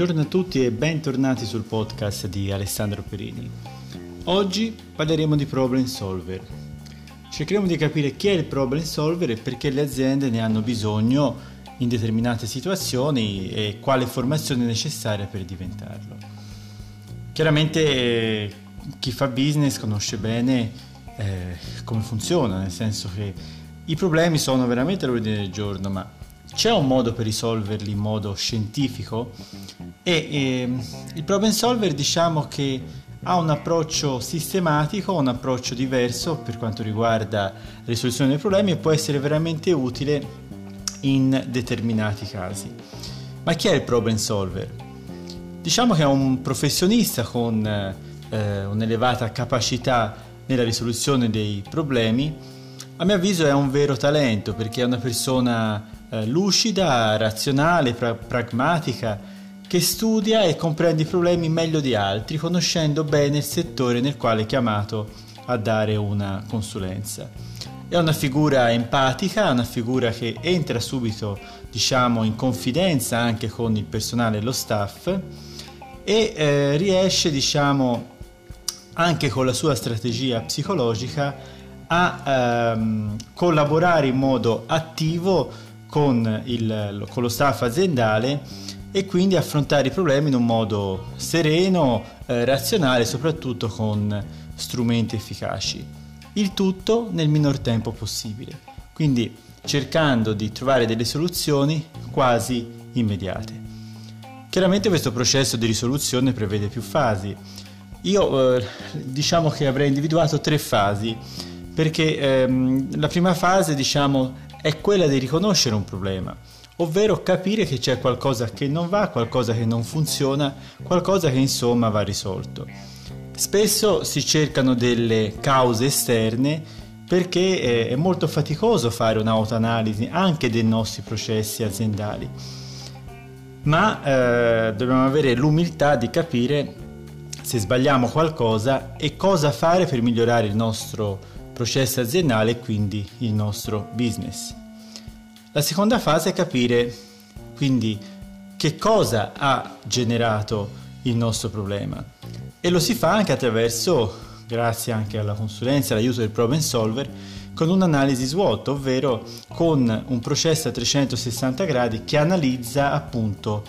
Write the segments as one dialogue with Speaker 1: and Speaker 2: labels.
Speaker 1: Buongiorno a tutti e bentornati sul podcast di Alessandro Perini. Oggi parleremo di problem solver. Cercheremo di capire chi è il problem solver e perché le aziende ne hanno bisogno in determinate situazioni e quale formazione è necessaria per diventarlo. Chiaramente chi fa business conosce bene eh, come funziona, nel senso che i problemi sono veramente all'ordine del giorno, ma c'è un modo per risolverli in modo scientifico e eh, il problem solver diciamo che ha un approccio sistematico, un approccio diverso per quanto riguarda la risoluzione dei problemi e può essere veramente utile in determinati casi. Ma chi è il problem solver? Diciamo che è un professionista con eh, un'elevata capacità nella risoluzione dei problemi. A mio avviso è un vero talento perché è una persona eh, lucida, razionale, pra- pragmatica, che studia e comprende i problemi meglio di altri, conoscendo bene il settore nel quale è chiamato a dare una consulenza. È una figura empatica, una figura che entra subito, diciamo, in confidenza anche con il personale e lo staff e eh, riesce, diciamo, anche con la sua strategia psicologica a ehm, collaborare in modo attivo con, il, con lo staff aziendale e quindi affrontare i problemi in un modo sereno, eh, razionale, soprattutto con strumenti efficaci. Il tutto nel minor tempo possibile, quindi cercando di trovare delle soluzioni quasi immediate. Chiaramente questo processo di risoluzione prevede più fasi. Io eh, diciamo che avrei individuato tre fasi perché ehm, la prima fase diciamo è quella di riconoscere un problema, ovvero capire che c'è qualcosa che non va, qualcosa che non funziona, qualcosa che insomma va risolto. Spesso si cercano delle cause esterne perché è molto faticoso fare un'autoanalisi anche dei nostri processi aziendali, ma eh, dobbiamo avere l'umiltà di capire se sbagliamo qualcosa e cosa fare per migliorare il nostro processo aziendale e quindi il nostro business. La seconda fase è capire quindi che cosa ha generato il nostro problema e lo si fa anche attraverso, grazie anche alla consulenza all'aiuto del problem solver, con un'analisi SWOT, ovvero con un processo a 360 gradi che analizza appunto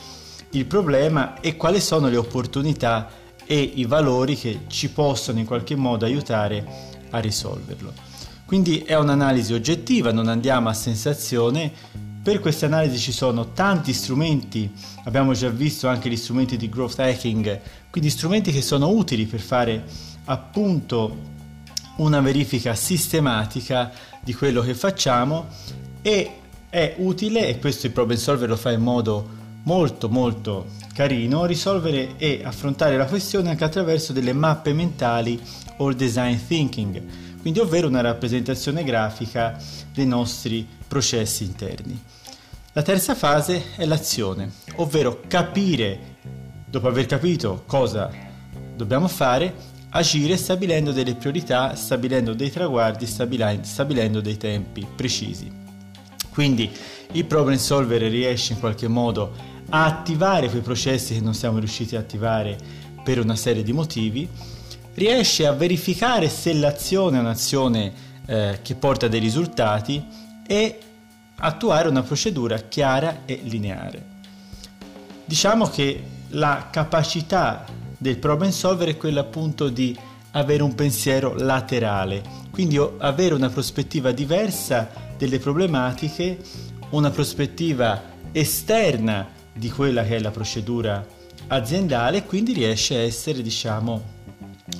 Speaker 1: il problema e quali sono le opportunità e i valori che ci possono in qualche modo aiutare a risolverlo. Quindi è un'analisi oggettiva, non andiamo a sensazione. Per queste analisi ci sono tanti strumenti, abbiamo già visto anche gli strumenti di growth hacking, quindi strumenti che sono utili per fare appunto una verifica sistematica di quello che facciamo e è utile, e questo il problem solver lo fa in modo molto molto carino, risolvere e affrontare la questione anche attraverso delle mappe mentali o design thinking, quindi ovvero una rappresentazione grafica dei nostri processi interni. La terza fase è l'azione, ovvero capire, dopo aver capito cosa dobbiamo fare, agire stabilendo delle priorità, stabilendo dei traguardi, stabilendo dei tempi precisi. Quindi il problem solver riesce in qualche modo a attivare quei processi che non siamo riusciti a attivare per una serie di motivi riesce a verificare se l'azione è un'azione eh, che porta dei risultati e attuare una procedura chiara e lineare. Diciamo che la capacità del problem solver è quella appunto di avere un pensiero laterale, quindi avere una prospettiva diversa delle problematiche, una prospettiva esterna di quella che è la procedura aziendale e quindi riesce a essere diciamo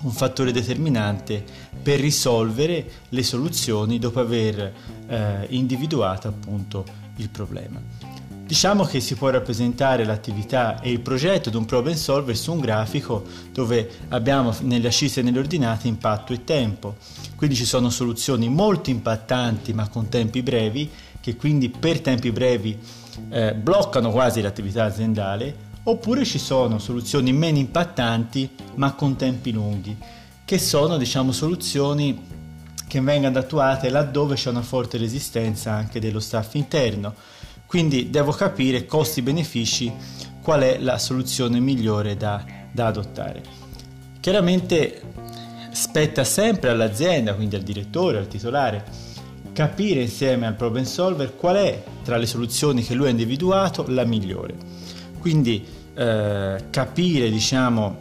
Speaker 1: un fattore determinante per risolvere le soluzioni dopo aver eh, individuato appunto il problema. Diciamo che si può rappresentare l'attività e il progetto di un problem solver su un grafico dove abbiamo nelle ascisse e nelle ordinate impatto e tempo. Quindi ci sono soluzioni molto impattanti ma con tempi brevi che quindi per tempi brevi eh, bloccano quasi l'attività aziendale oppure ci sono soluzioni meno impattanti ma con tempi lunghi, che sono diciamo soluzioni che vengano attuate laddove c'è una forte resistenza anche dello staff interno. Quindi devo capire costi-benefici qual è la soluzione migliore da, da adottare. Chiaramente spetta sempre all'azienda, quindi al direttore, al titolare, capire insieme al problem solver qual è tra le soluzioni che lui ha individuato la migliore. Quindi eh, capire diciamo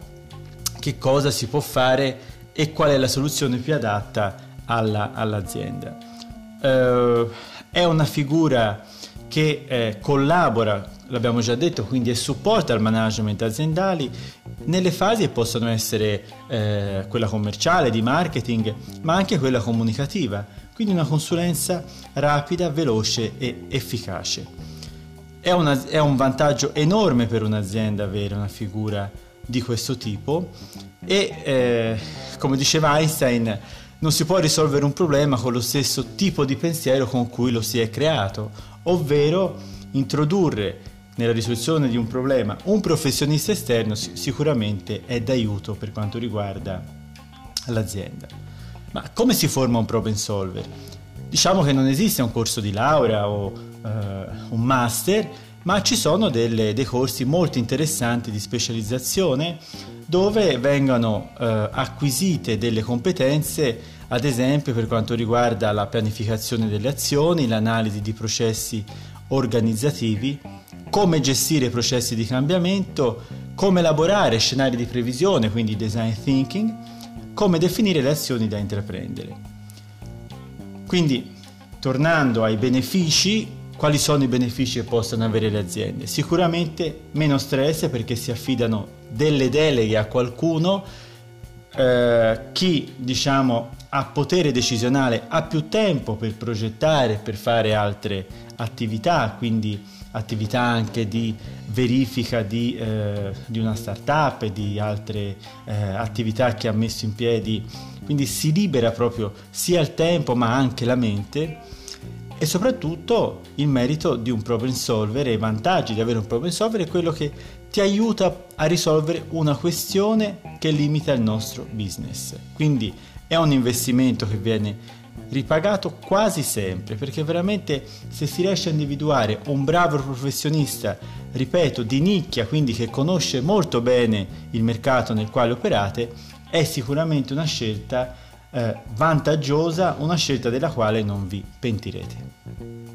Speaker 1: che cosa si può fare e qual è la soluzione più adatta alla, all'azienda. Eh, è una figura che eh, collabora, l'abbiamo già detto, quindi è supporta al management aziendali nelle fasi che possono essere eh, quella commerciale, di marketing, ma anche quella comunicativa, quindi una consulenza rapida, veloce e efficace. È, una, è un vantaggio enorme per un'azienda avere una figura di questo tipo e eh, come diceva Einstein non si può risolvere un problema con lo stesso tipo di pensiero con cui lo si è creato, ovvero introdurre nella risoluzione di un problema un professionista esterno sicuramente è d'aiuto per quanto riguarda l'azienda. Ma come si forma un problem solver? Diciamo che non esiste un corso di laurea o uh, un master, ma ci sono delle, dei corsi molto interessanti di specializzazione dove vengono eh, acquisite delle competenze, ad esempio per quanto riguarda la pianificazione delle azioni, l'analisi di processi organizzativi, come gestire processi di cambiamento, come elaborare scenari di previsione, quindi design thinking, come definire le azioni da intraprendere. Quindi, tornando ai benefici, quali sono i benefici che possono avere le aziende? Sicuramente meno stress perché si affidano delle deleghe a qualcuno, eh, chi diciamo ha potere decisionale ha più tempo per progettare, per fare altre attività, quindi attività anche di verifica di, eh, di una startup e di altre eh, attività che ha messo in piedi, quindi si libera proprio sia il tempo ma anche la mente e soprattutto il merito di un problem solver e i vantaggi di avere un problem solver è quello che ti aiuta a risolvere una questione che limita il nostro business. Quindi è un investimento che viene ripagato quasi sempre perché veramente se si riesce a individuare un bravo professionista, ripeto, di nicchia, quindi che conosce molto bene il mercato nel quale operate, è sicuramente una scelta eh, vantaggiosa, una scelta della quale non vi pentirete.